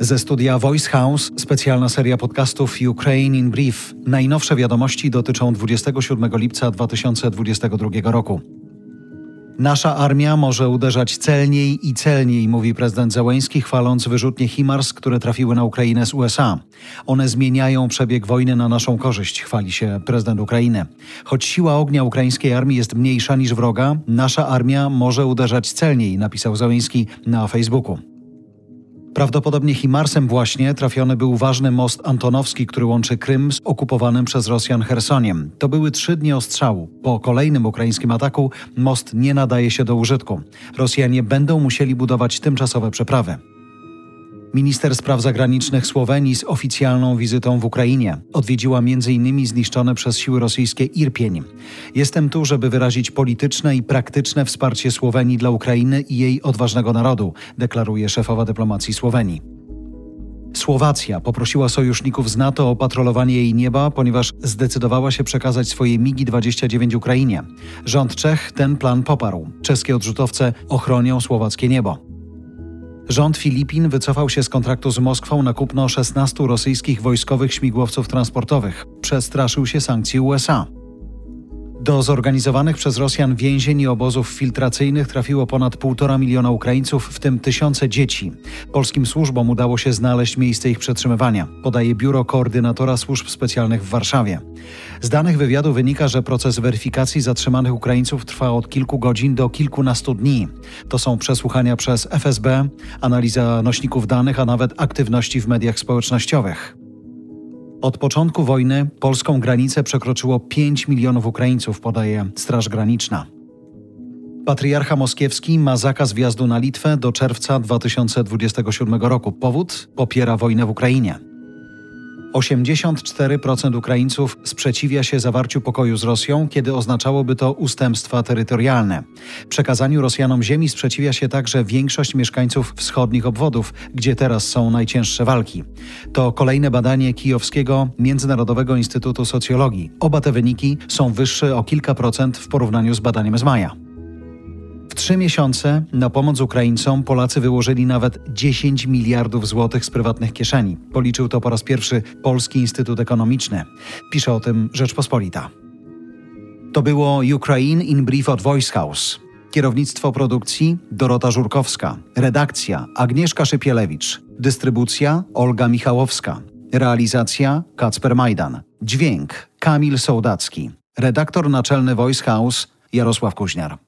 Ze studia Voice House specjalna seria podcastów Ukraine in Brief. Najnowsze wiadomości dotyczą 27 lipca 2022 roku. Nasza armia może uderzać celniej i celniej, mówi prezydent Zełęński, chwaląc wyrzutnie HIMARS, które trafiły na Ukrainę z USA. One zmieniają przebieg wojny na naszą korzyść, chwali się prezydent Ukrainy. Choć siła ognia ukraińskiej armii jest mniejsza niż wroga, nasza armia może uderzać celniej, napisał Zełęński na Facebooku. Prawdopodobnie Himarsem właśnie trafiony był ważny most Antonowski, który łączy Krym z okupowanym przez Rosjan Chersoniem. To były trzy dni ostrzału. Po kolejnym ukraińskim ataku most nie nadaje się do użytku. Rosjanie będą musieli budować tymczasowe przeprawy. Minister spraw zagranicznych Słowenii z oficjalną wizytą w Ukrainie odwiedziła m.in. zniszczone przez siły rosyjskie Irpień. Jestem tu, żeby wyrazić polityczne i praktyczne wsparcie Słowenii dla Ukrainy i jej odważnego narodu, deklaruje szefowa dyplomacji Słowenii. Słowacja poprosiła sojuszników z NATO o patrolowanie jej nieba, ponieważ zdecydowała się przekazać swoje MiGi-29 Ukrainie. Rząd Czech ten plan poparł. Czeskie odrzutowce ochronią słowackie niebo. Rząd Filipin wycofał się z kontraktu z Moskwą na kupno 16 rosyjskich wojskowych śmigłowców transportowych. Przestraszył się sankcji USA. Do zorganizowanych przez Rosjan więzień i obozów filtracyjnych trafiło ponad półtora miliona Ukraińców, w tym tysiące dzieci. Polskim służbom udało się znaleźć miejsce ich przetrzymywania, podaje Biuro Koordynatora Służb Specjalnych w Warszawie. Z danych wywiadu wynika, że proces weryfikacji zatrzymanych Ukraińców trwa od kilku godzin do kilkunastu dni. To są przesłuchania przez FSB, analiza nośników danych, a nawet aktywności w mediach społecznościowych. Od początku wojny polską granicę przekroczyło 5 milionów Ukraińców, podaje Straż Graniczna. Patriarcha Moskiewski ma zakaz wjazdu na Litwę do czerwca 2027 roku. Powód? Popiera wojnę w Ukrainie. 84% Ukraińców sprzeciwia się zawarciu pokoju z Rosją, kiedy oznaczałoby to ustępstwa terytorialne. Przekazaniu Rosjanom ziemi sprzeciwia się także większość mieszkańców wschodnich obwodów, gdzie teraz są najcięższe walki. To kolejne badanie Kijowskiego Międzynarodowego Instytutu Socjologii. Oba te wyniki są wyższe o kilka procent w porównaniu z badaniem z maja trzy miesiące na pomoc Ukraińcom Polacy wyłożyli nawet 10 miliardów złotych z prywatnych kieszeni. Policzył to po raz pierwszy Polski Instytut Ekonomiczny. Pisze o tym Rzeczpospolita. To było Ukraine in Brief od Voice House. Kierownictwo produkcji Dorota Żurkowska. Redakcja Agnieszka Szypielewicz. Dystrybucja Olga Michałowska. Realizacja Kacper Majdan. Dźwięk Kamil Sołdacki. Redaktor naczelny Voice House Jarosław Kuźniar.